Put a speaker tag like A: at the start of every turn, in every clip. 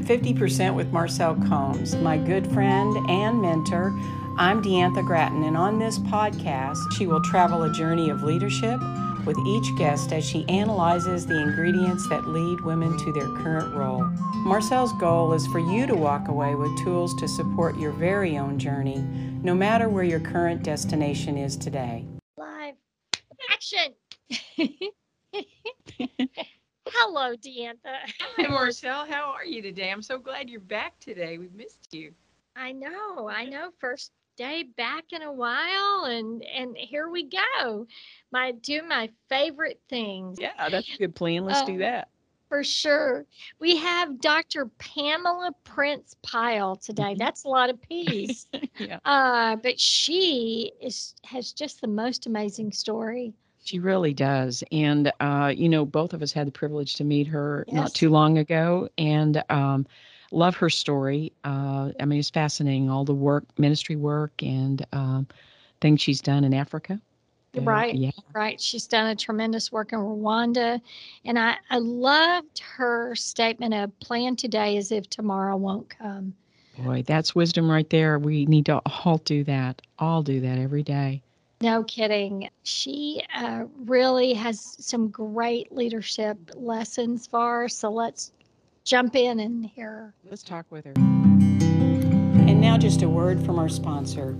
A: Welcome to 50% with Marcel Combs, my good friend and mentor. I'm Deantha Grattan, and on this podcast, she will travel a journey of leadership with each guest as she analyzes the ingredients that lead women to their current role. Marcel's goal is for you to walk away with tools to support your very own journey, no matter where your current destination is today.
B: Live action. Hello, Deantha.
A: Hi, Marcelle. How are you today? I'm so glad you're back today. We've missed you.
B: I know. I know. First day back in a while, and and here we go. My do my favorite things.
A: Yeah, that's a good plan. Let's uh, do that.
B: For sure. We have Dr. Pamela Prince Pyle today. Mm-hmm. That's a lot of P's. yeah. Uh, but she is has just the most amazing story.
A: She really does. And, uh, you know, both of us had the privilege to meet her yes. not too long ago and um, love her story. Uh, I mean, it's fascinating, all the work, ministry work, and um, things she's done in Africa.
B: Uh, right. Yeah. Right. She's done a tremendous work in Rwanda. And I, I loved her statement of plan today as if tomorrow won't come.
A: Boy, that's wisdom right there. We need to all do that, all do that every day.
B: No kidding. She uh, really has some great leadership lessons for us. So let's jump in and hear her.
A: Let's talk with her. And now, just a word from our sponsor.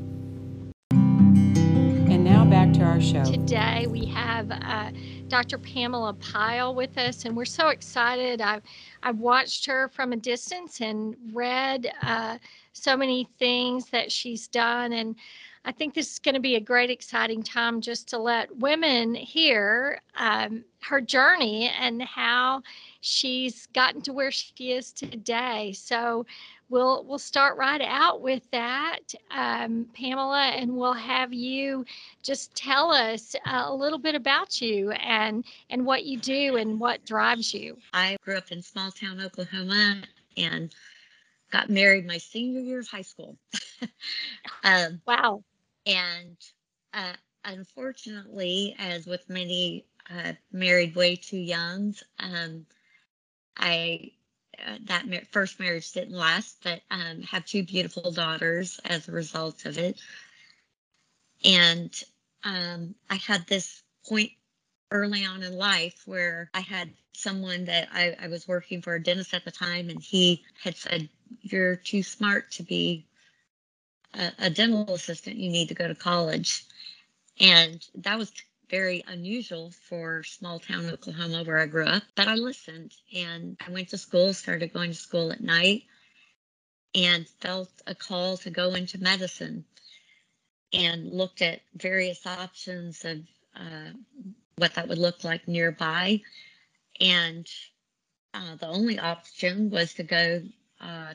A: And now back to our show.
B: Today we have uh, Dr. Pamela Pyle with us, and we're so excited. I've, I've watched her from a distance and read uh, so many things that she's done. And I think this is going to be a great, exciting time just to let women hear um, her journey and how she's gotten to where she is today. So we'll we'll start right out with that, um, Pamela, and we'll have you just tell us a little bit about you and and what you do and what drives you.
C: I grew up in small town Oklahoma and got married my senior year of high school.
B: um, wow.
C: And uh, unfortunately, as with many uh, married way too young, um, I uh, that ma- first marriage didn't last, but um, have two beautiful daughters as a result of it. And um, I had this point early on in life where I had someone that I, I was working for a dentist at the time, and he had said, You're too smart to be a, a dental assistant, you need to go to college. And that was very unusual for small town Oklahoma where I grew up. But I listened and I went to school, started going to school at night, and felt a call to go into medicine and looked at various options of uh, what that would look like nearby. And uh, the only option was to go uh,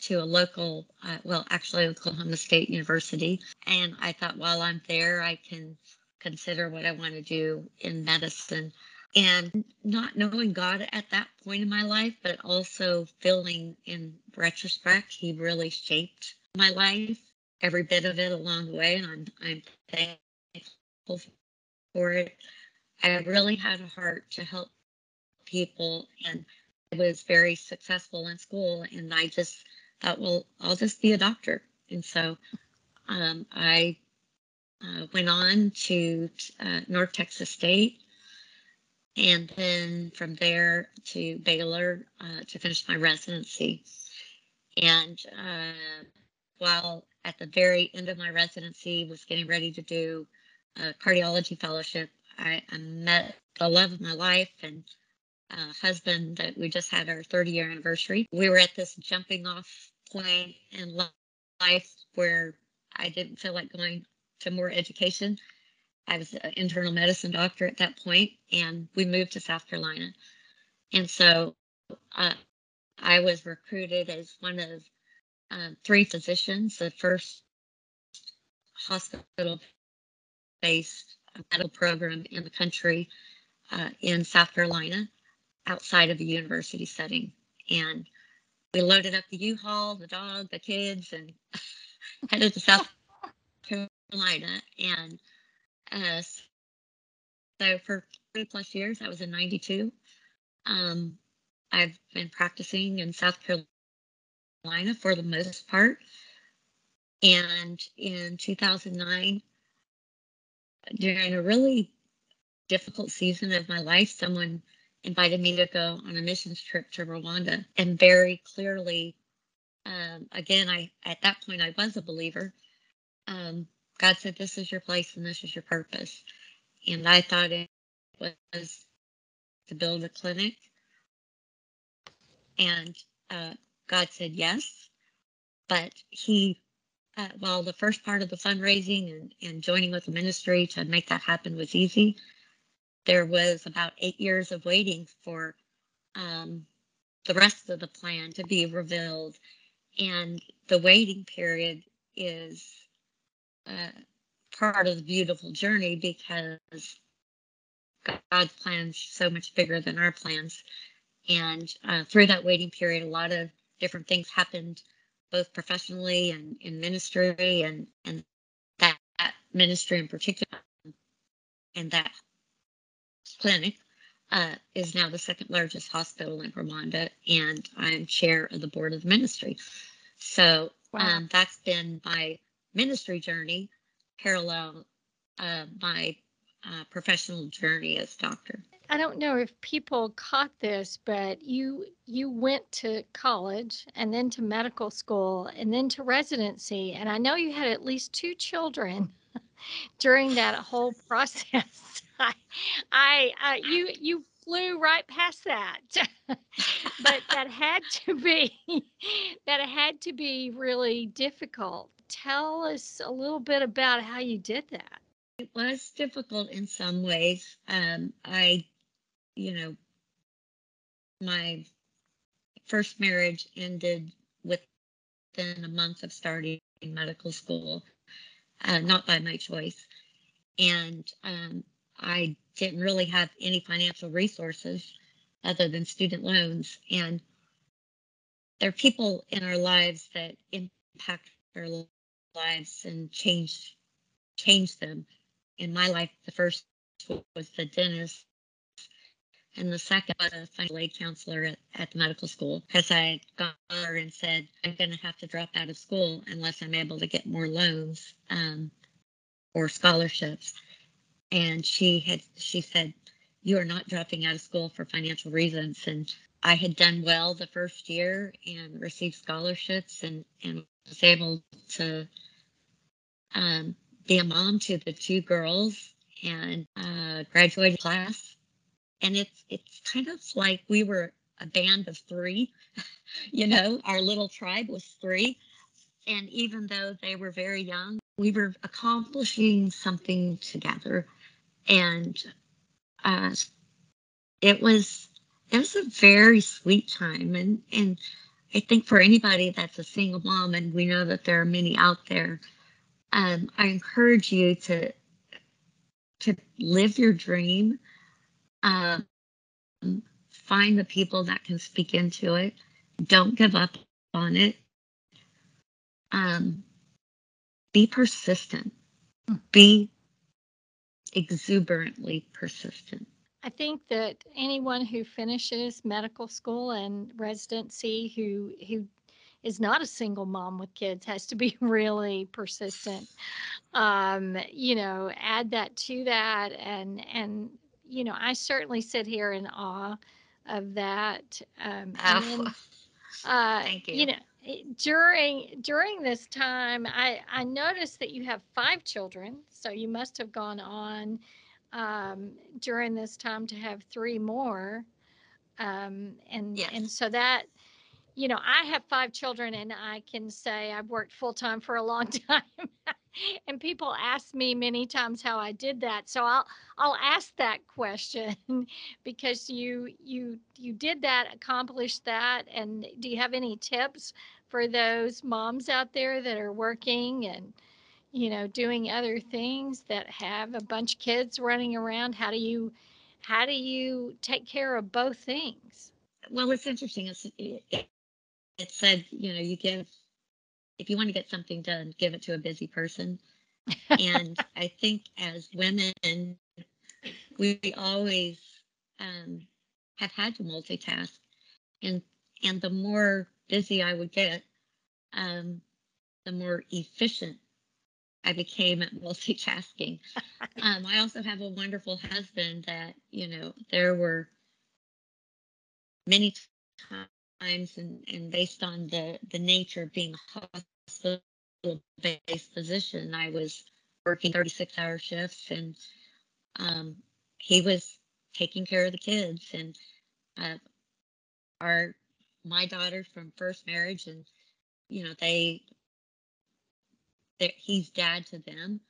C: to a local, uh, well, actually Oklahoma State University. And I thought while I'm there, I can consider what I want to do in medicine. And not knowing God at that point in my life, but also feeling in retrospect, He really shaped my life, every bit of it along the way. And I'm, I'm thankful for it. I really had a heart to help people and I was very successful in school and I just thought, well, I'll just be a doctor. And so um, I uh, went on to uh, North Texas State and then from there to Baylor uh, to finish my residency. And uh, while at the very end of my residency, was getting ready to do a cardiology fellowship, I, I met the love of my life and uh, husband that we just had our 30 year anniversary. We were at this jumping off point in life where I didn't feel like going to more education. I was an internal medicine doctor at that point, and we moved to South Carolina. And so uh, I was recruited as one of uh, three physicians, the first hospital based medical program in the country uh, in South Carolina outside of the university setting. And we loaded up the U-Haul, the dog, the kids, and headed to South Carolina. And uh, so for three plus years, I was in 92. Um, I've been practicing in South Carolina for the most part. And in 2009, during a really difficult season of my life, someone invited me to go on a missions trip to Rwanda. And very clearly, um, again, I at that point I was a believer. Um, God said, "This is your place and this is your purpose." And I thought it was to build a clinic, and uh, God said yes. But He, uh, while the first part of the fundraising and, and joining with the ministry to make that happen was easy, there was about eight years of waiting for um, the rest of the plan to be revealed. And the waiting period is uh, part of the beautiful journey because God's plans so much bigger than our plans. And uh, through that waiting period, a lot of different things happened, both professionally and in ministry, and and that, that ministry in particular, and that clinic uh, is now the second largest hospital in Rwanda, and I'm chair of the board of the ministry. So wow. um, that's been my ministry journey, parallel uh, my uh, professional journey as doctor.
B: I don't know if people caught this, but you you went to college and then to medical school and then to residency, and I know you had at least two children during that whole process. I, I, uh, you, you flew right past that, but that had to be, that had to be really difficult. Tell us a little bit about how you did that.
C: It was difficult in some ways. Um, I, you know, my first marriage ended within a month of starting medical school uh, not by my choice. And um, I didn't really have any financial resources other than student loans. And there are people in our lives that impact our lives and change change them. In my life, the first was the dentist, and the second was a financial aid counselor at, at the medical school because I had gone there and said, I'm going to have to drop out of school unless I'm able to get more loans um, or scholarships. And she had, she said, You are not dropping out of school for financial reasons. And I had done well the first year and received scholarships and, and was able to um, be a mom to the two girls and uh, graduated class and it's it's kind of like we were a band of three you know our little tribe was three. And even though they were very young we were accomplishing something together. And uh, it was it was a very sweet time. And and i think for anybody that's a single mom and we know that there are many out there um, i encourage you to to live your dream um, find the people that can speak into it. Don't give up on it. Um, be persistent. Be exuberantly persistent.
B: I think that anyone who finishes medical school and residency who who is not a single mom with kids has to be really persistent. Um, you know, add that to that and and you know, I certainly sit here in awe of that. Um, and then,
C: uh, Thank you.
B: You know, during during this time, I I noticed that you have five children, so you must have gone on um, during this time to have three more, um, and
C: yes.
B: and so that you know, I have five children and I can say I've worked full time for a long time. And people ask me many times how I did that. So I'll I'll ask that question because you you you did that, accomplished that and do you have any tips for those moms out there that are working and you know doing other things that have a bunch of kids running around? How do you how do you take care of both things?
C: Well, it's interesting. It's, it, it said, you know, you give, if you want to get something done, give it to a busy person. and I think as women, we always um, have had to multitask. and and the more busy I would get, um, the more efficient I became at multitasking. um, I also have a wonderful husband that, you know, there were many times and, and based on the, the nature of being a hospital based physician, I was working 36 hour shifts and um, he was taking care of the kids and uh, our my daughters from first marriage and you know they he's dad to them,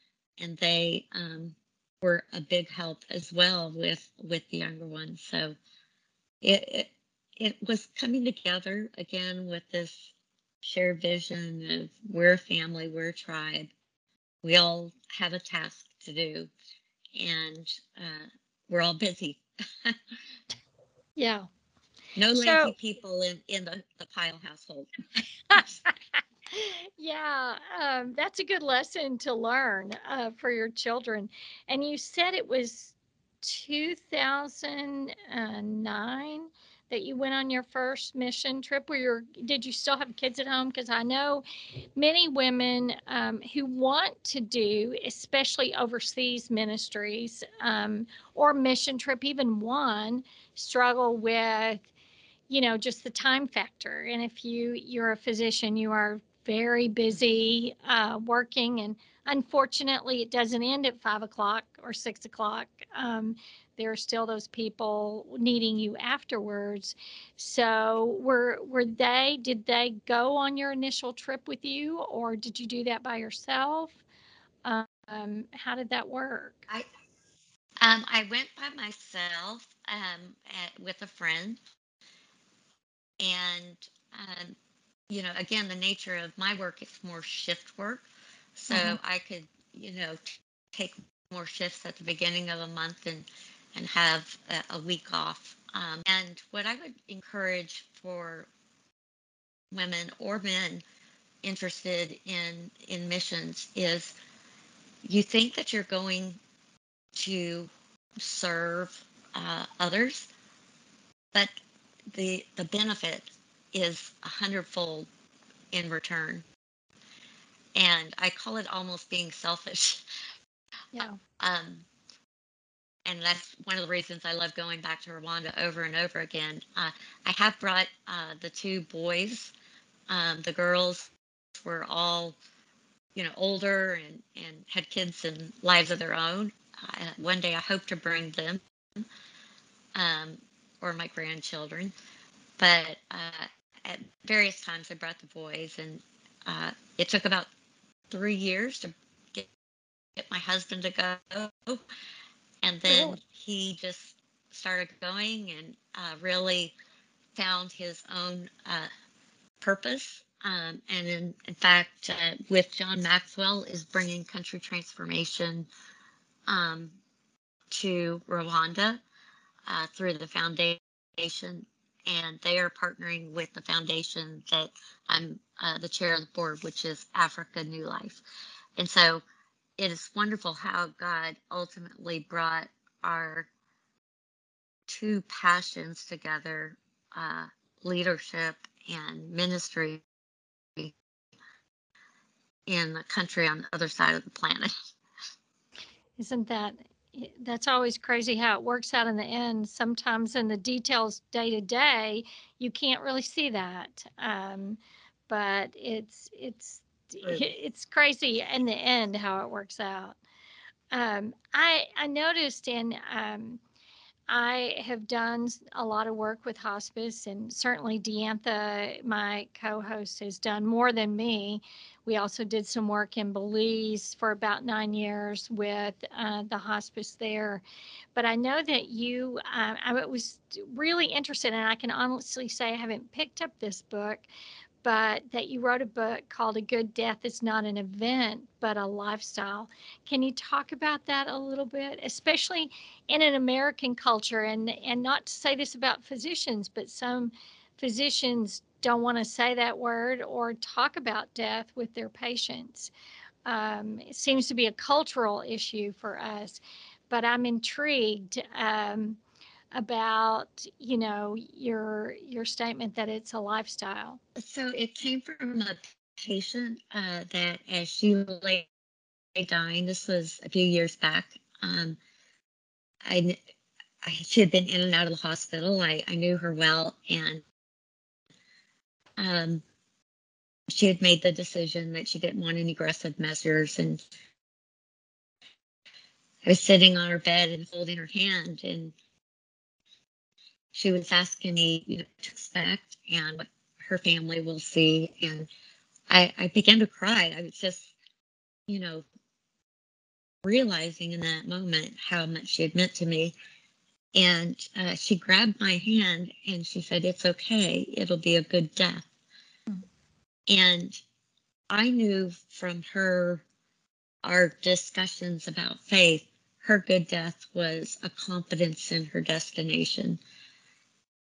C: and they um, were a big help as well with with the younger ones. So it, it it was coming together again with this shared vision of we're a family, we're a tribe. We all have a task to do, and uh, we're all busy.
B: yeah.
C: No lazy so, people in, in the, the Pyle household.
B: yeah, um, that's a good lesson to learn uh, for your children. And you said it was 2009 that you went on your first mission trip where you're did you still have kids at home? Because i know many women um, who want to do especially overseas ministries um, or mission trip even one struggle with you know just the time factor. And if you you're a physician you are very busy uh, working, and unfortunately, it doesn't end at five o'clock or six o'clock. Um, there are still those people needing you afterwards. So, were were they? Did they go on your initial trip with you, or did you do that by yourself? Um, how did that work?
C: I um, I went by myself um, at, with a friend, and um, you know, again, the nature of my work is more shift work. So mm-hmm. I could, you know, t- take more shifts at the beginning of a month and and have a, a week off. Um, and what I would encourage for women or men interested in in missions is you think that you're going to serve uh, others, but the the benefit is a hundredfold in return. And I call it almost being selfish.
B: Yeah.
C: Um, and that's one of the reasons I love going back to Rwanda over and over again. Uh, I have brought uh, the two boys. Um, the girls were all, you know, older and, and had kids and lives of their own. Uh, one day I hope to bring them um, or my grandchildren. But uh, at various times I brought the boys, and uh, it took about three years to get, get my husband to go. And then really? he just started going and uh, really found his own uh, purpose. Um, and in, in fact, uh, with John Maxwell, is bringing country transformation um, to Rwanda uh, through the foundation and they are partnering with the foundation that I'm uh, the chair of the board, which is Africa New Life. And so it is wonderful how God ultimately brought our two passions together uh, leadership and ministry in a country on the other side of the planet.
B: Isn't that that's always crazy how it works out in the end. Sometimes in the details day to day, you can't really see that. Um, but it's it's it's crazy in the end how it works out. Um, I I noticed in um, I have done a lot of work with hospice, and certainly Diantha, my co host, has done more than me. We also did some work in Belize for about nine years with uh, the hospice there. But I know that you, uh, I was really interested, and I can honestly say I haven't picked up this book, but that you wrote a book called A Good Death is Not an Event, but a Lifestyle. Can you talk about that a little bit, especially in an American culture? And, and not to say this about physicians, but some physicians don't want to say that word or talk about death with their patients. Um, it seems to be a cultural issue for us, but I'm intrigued. Um, about you know your your statement that it's a lifestyle.
C: So it came from a patient uh, that as she lay dying this was a few years back um, I, I she had been in and out of the hospital. I, I knew her well and um, she had made the decision that she didn't want any aggressive measures and I was sitting on her bed and holding her hand, and she was asking me you know, to expect and what her family will see. And I, I began to cry. I was just, you know, realizing in that moment how much she had meant to me. And uh, she grabbed my hand and she said, It's okay. It'll be a good death. Mm-hmm. And I knew from her, our discussions about faith, her good death was a confidence in her destination.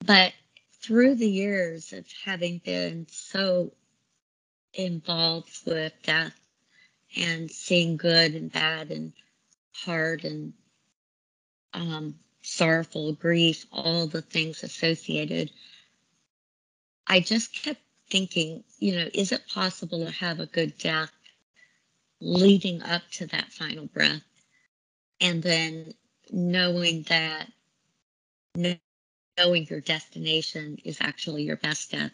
C: But through the years of having been so involved with death and seeing good and bad and hard and um, sorrowful, grief, all the things associated, I just kept thinking, you know, is it possible to have a good death leading up to that final breath? and then knowing that knowing your destination is actually your best death.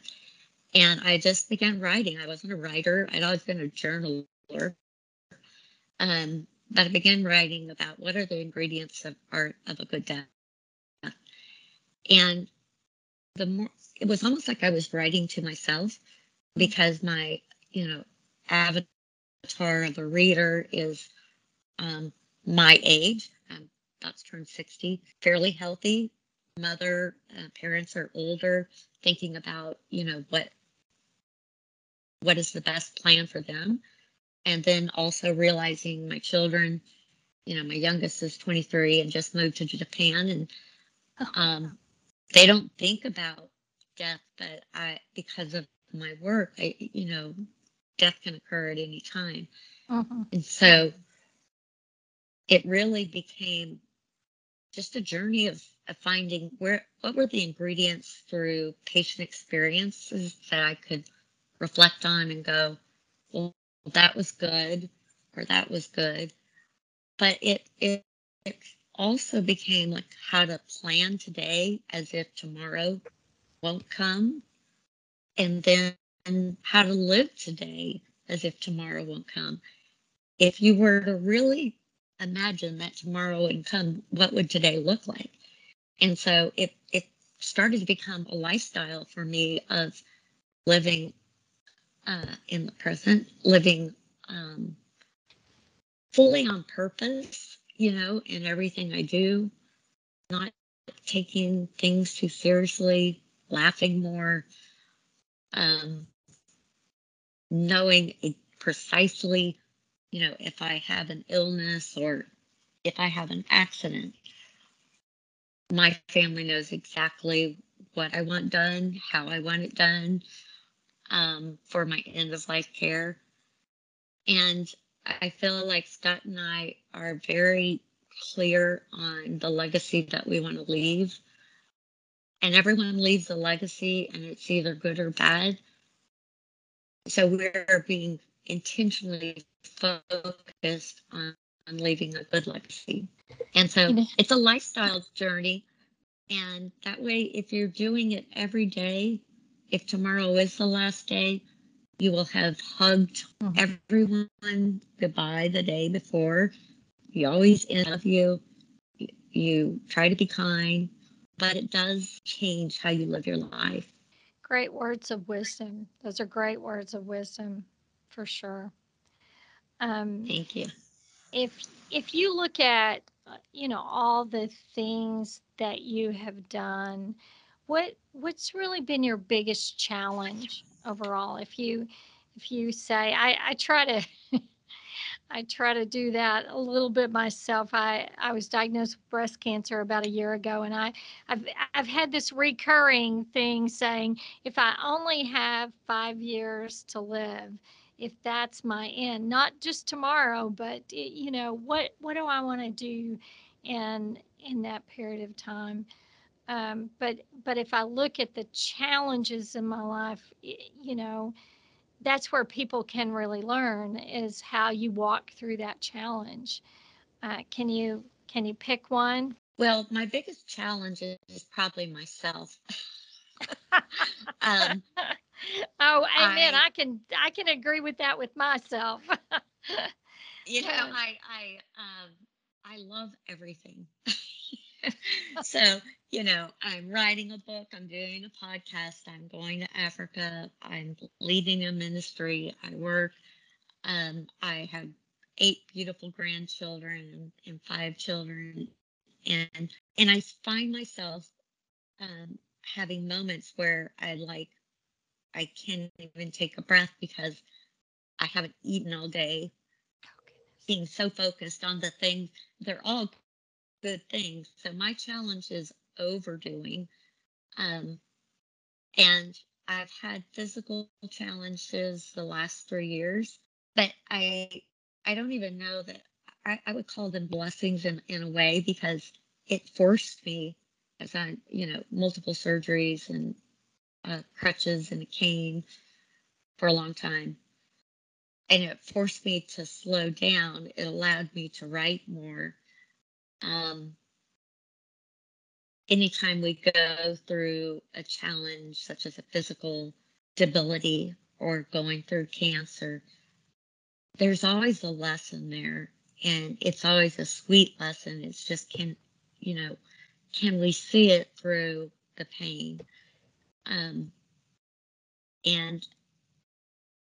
C: And I just began writing. I wasn't a writer. I'd always been a journaler. Um, but I began writing about what are the ingredients of art of a good death. And the more it was almost like I was writing to myself because my, you know, avatar of a reader is um, my age. I'm about to turn 60, fairly healthy. Mother, uh, parents are older, thinking about, you know, what what is the best plan for them. And then also realizing my children, you know, my youngest is 23 and just moved to Japan and oh, um, they don't think about death, but I, because of my work, I, you know, death can occur at any time. Uh-huh. And so it really became just a journey of, of finding where what were the ingredients through patient experiences that I could reflect on and go, well, that was good or that was good. But it it, it also became like how to plan today as if tomorrow won't come. And then how to live today as if tomorrow won't come. If you were to really imagine that tomorrow would come, what would today look like? And so it it started to become a lifestyle for me of living uh, in the present, living um, fully on purpose, you know, in everything I do, not taking things too seriously, laughing more, um, knowing precisely you know, if I have an illness or if I have an accident, my family knows exactly what I want done, how I want it done um, for my end of life care. And I feel like Scott and I are very clear on the legacy that we want to leave. And everyone leaves a legacy, and it's either good or bad. So we're being intentionally focused on, on leaving a good legacy. And so you know, it's a lifestyle journey. And that way, if you're doing it every day, if tomorrow is the last day, you will have hugged mm-hmm. everyone goodbye the day before. You always love you. You try to be kind, but it does change how you live your life.
B: Great words of wisdom. Those are great words of wisdom for sure.
C: Um, Thank you.
B: If if you look at uh, you know all the things that you have done, what what's really been your biggest challenge overall? If you if you say I, I try to I try to do that a little bit myself. I, I was diagnosed with breast cancer about a year ago, and I, I've, I've had this recurring thing saying, if I only have five years to live, if that's my end not just tomorrow but you know what what do i want to do in in that period of time Um, but but if I look at the challenges in my life, you know, that's where people can really learn is how you walk through that challenge. Uh, can you can you pick one?
C: Well, my biggest challenge is probably myself.
B: um, oh, amen. I, I, can I can agree with that with myself.
C: you know, I I um I love everything. so, you know, I'm writing a book, I'm doing a podcast, I'm going to Africa, I'm leading a ministry, I work, um, I have eight beautiful grandchildren and, and five children and and I find myself um, having moments where I like I can't even take a breath because I haven't eaten all day. Oh, being so focused on the things, they're all good things. So my challenge is overdoing. Um, and I've had physical challenges the last three years, but I I don't even know that I, I would call them blessings in, in a way because it forced me as I, you know, multiple surgeries and uh, crutches and a cane for a long time. And it forced me to slow down. It allowed me to write more. Um, anytime we go through a challenge, such as a physical debility or going through cancer, there's always a lesson there. And it's always a sweet lesson. It's just can, you know, can we see it through the pain? Um, and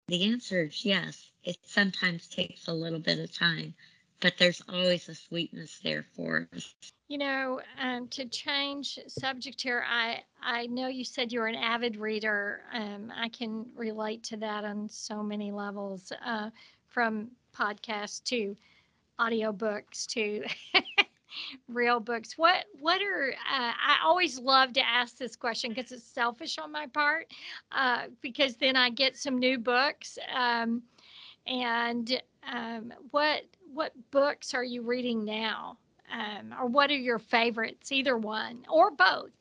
C: the answer is yes. It sometimes takes a little bit of time, but there's always a sweetness there for us.
B: You know, um, to change subject here, I I know you said you're an avid reader. Um, I can relate to that on so many levels, uh, from podcasts to audiobooks to real books. What what are uh, i always love to ask this question because it's selfish on my part uh, because then i get some new books um, and um, what what books are you reading now? Um, or what are your favorites either one or both?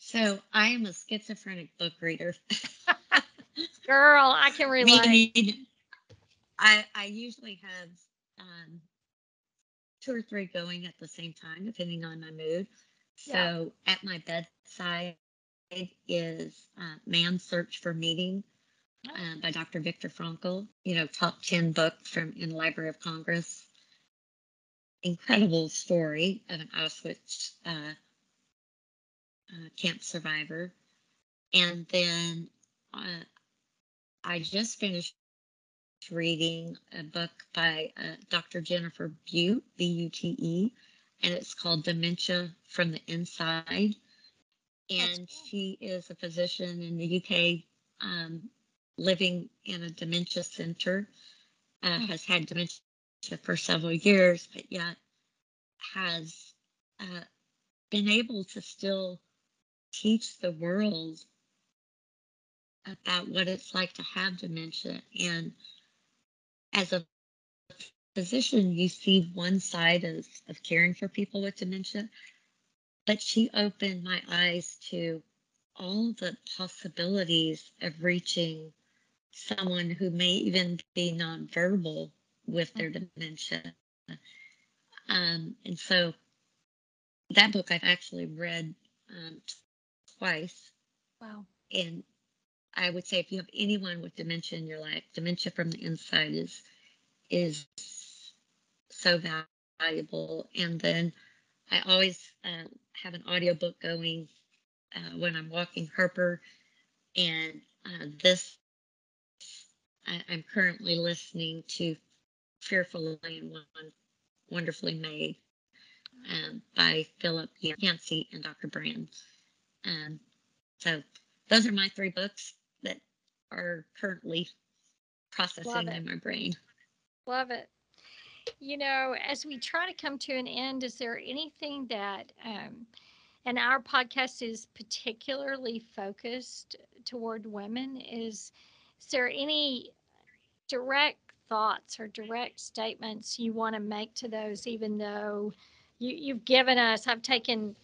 C: So i am a schizophrenic book reader.
B: Girl i can relate.
C: I, I usually have um, two or three going at the same time, depending on my mood. So yeah. at my bedside is uh, Man's Search for Meaning uh, by Dr. Viktor Frankl. You know, top 10 book from in Library of Congress. Incredible story of an Auschwitz uh, uh camp survivor. And then uh, I just finished reading a book by uh, Dr. Jennifer Bute, B U T E, and it's called Dementia from the Inside. And she is a physician in the UK um, living in a dementia center, uh, hmm. has had dementia for several years, but yet has uh, been able to still teach the world about what it's like to have dementia and as a physician, you see one side of, of caring for people with dementia, but she opened my eyes to all the possibilities of reaching someone who may even be nonverbal with their dementia. Um, and so that book I've actually read um, twice.
B: Wow.
C: And I would say if you have anyone with dementia in your life, dementia from the inside is is so valuable. And then I always uh, have an audiobook going uh, when I'm walking Harper, and uh, this I, am currently listening to "Fearfully and Wonderfully Made" um, by Philip Yancey and Dr. Brand. Um, so those are my three books are currently processing in my brain.
B: Love it. You know, as we try to come to an end, is there anything that, um, and our podcast is particularly focused toward women, is, is there any direct thoughts or direct statements you want to make to those, even though you, you've given us, I've taken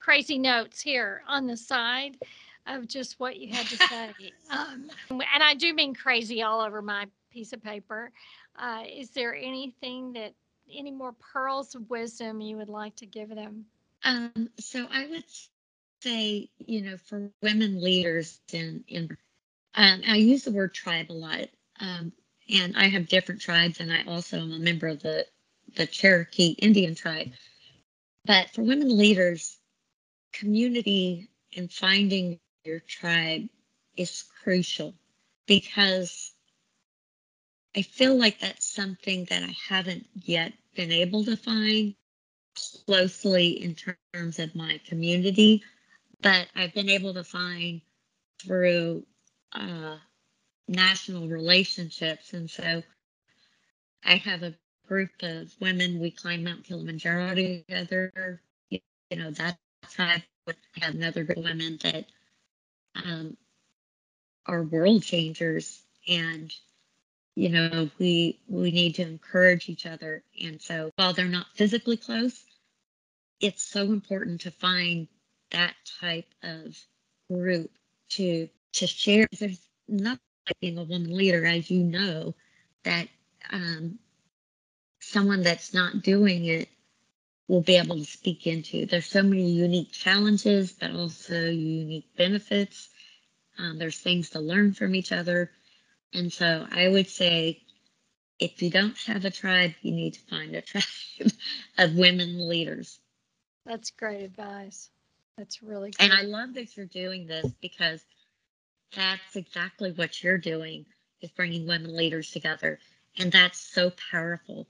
B: crazy notes here on the side of just what you had to say. um, and I do mean crazy all over my piece of paper. Uh, is there anything that, any more pearls of wisdom you would like to give them?
C: Um, so I would say, you know, for women leaders in, in um, I use the word tribe a lot. Um, and I have different tribes, and I also am a member of the, the Cherokee Indian tribe. But for women leaders, community and finding your tribe is crucial because I feel like that's something that I haven't yet been able to find closely in terms of my community, but I've been able to find through uh, national relationships. And so I have a group of women, we climb Mount Kilimanjaro together. You, know, that's how I have another group of women that um, are world changers. And you know we we need to encourage each other and so while they're not physically close it's so important to find that type of group to to share there's nothing like being a woman leader as you know that um, someone that's not doing it will be able to speak into there's so many unique challenges but also unique benefits um, there's things to learn from each other and so I would say if you don't have a tribe, you need to find a tribe of women leaders.
B: That's great advice. That's really
C: And I love that you're doing this because that's exactly what you're doing is bringing women leaders together. And that's so powerful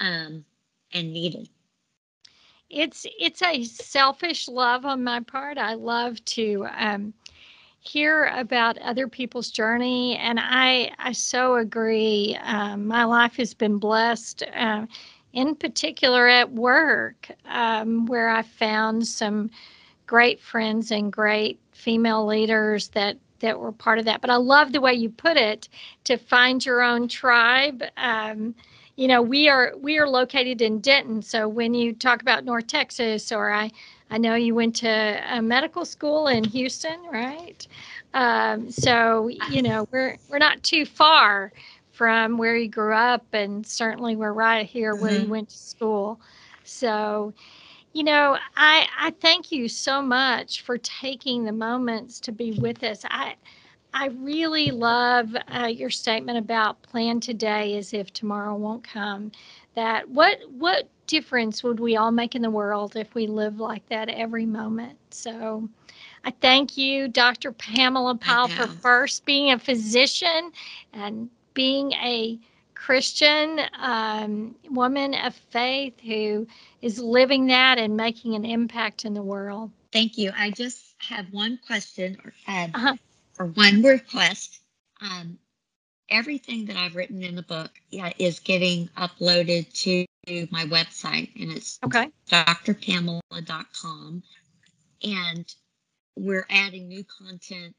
C: um, and needed.
B: It's it's a selfish love on my part. I love to um, hear about other people's journey and i i so agree um, my life has been blessed uh, in particular at work um, where i found some great friends and great female leaders that that were part of that but i love the way you put it to find your own tribe um, you know we are we are located in denton so when you talk about north texas or i I know you went to a medical school in Houston, right? Um, so you know we're we're not too far from where you grew up, and certainly we're right here where mm-hmm. you went to school. So, you know, I I thank you so much for taking the moments to be with us. I I really love uh, your statement about plan today as if tomorrow won't come. That what what difference would we all make in the world if we live like that every moment? So I thank you, Dr. Pamela Powell, for first being a physician and being a Christian um, woman of faith who is living that and making an impact in the world.
C: Thank you. I just have one question or, uh, uh-huh. Or one request. Um, everything that I've written in the book yeah, is getting uploaded to my website, and it's
B: okay.
C: drpamela.com. And we're adding new content,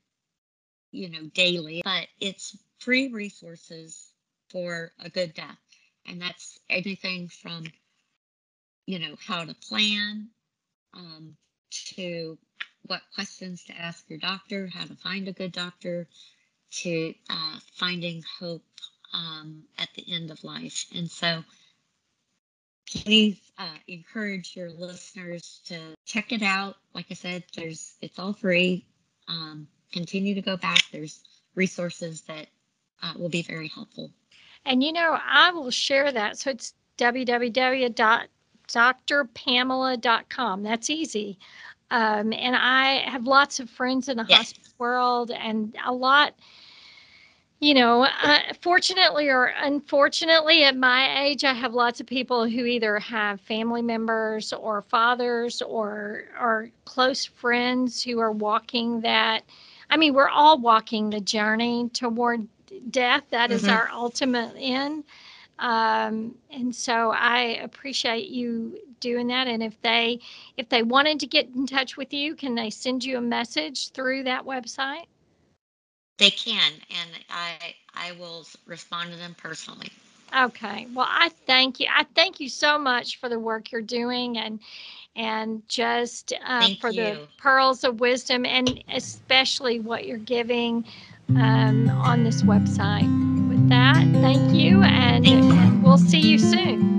C: you know, daily, but it's free resources for a good death. And that's anything from, you know, how to plan um, to what questions to ask your doctor, how to find a good doctor, to uh, finding hope um, at the end of life. And so please uh, encourage your listeners to check it out. Like I said, there's it's all free. Um, continue to go back. There's resources that uh, will be very helpful.
B: And you know, I will share that. So it's www.drpamela.com. That's easy. Um, and I have lots of friends in the yes. hospice world, and a lot you know, uh, fortunately or unfortunately, at my age, I have lots of people who either have family members or fathers or or close friends who are walking that. I mean, we're all walking the journey toward death. That mm-hmm. is our ultimate end. Um, and so I appreciate you doing that. And if they if they wanted to get in touch with you, can they send you a message through that website?
C: They can, and I I will respond to them personally.
B: Okay. Well, I thank you. I thank you so much for the work you're doing, and and just uh, for
C: you.
B: the pearls of wisdom, and especially what you're giving mm-hmm. um, on this website that. Thank you, and we'll see you soon.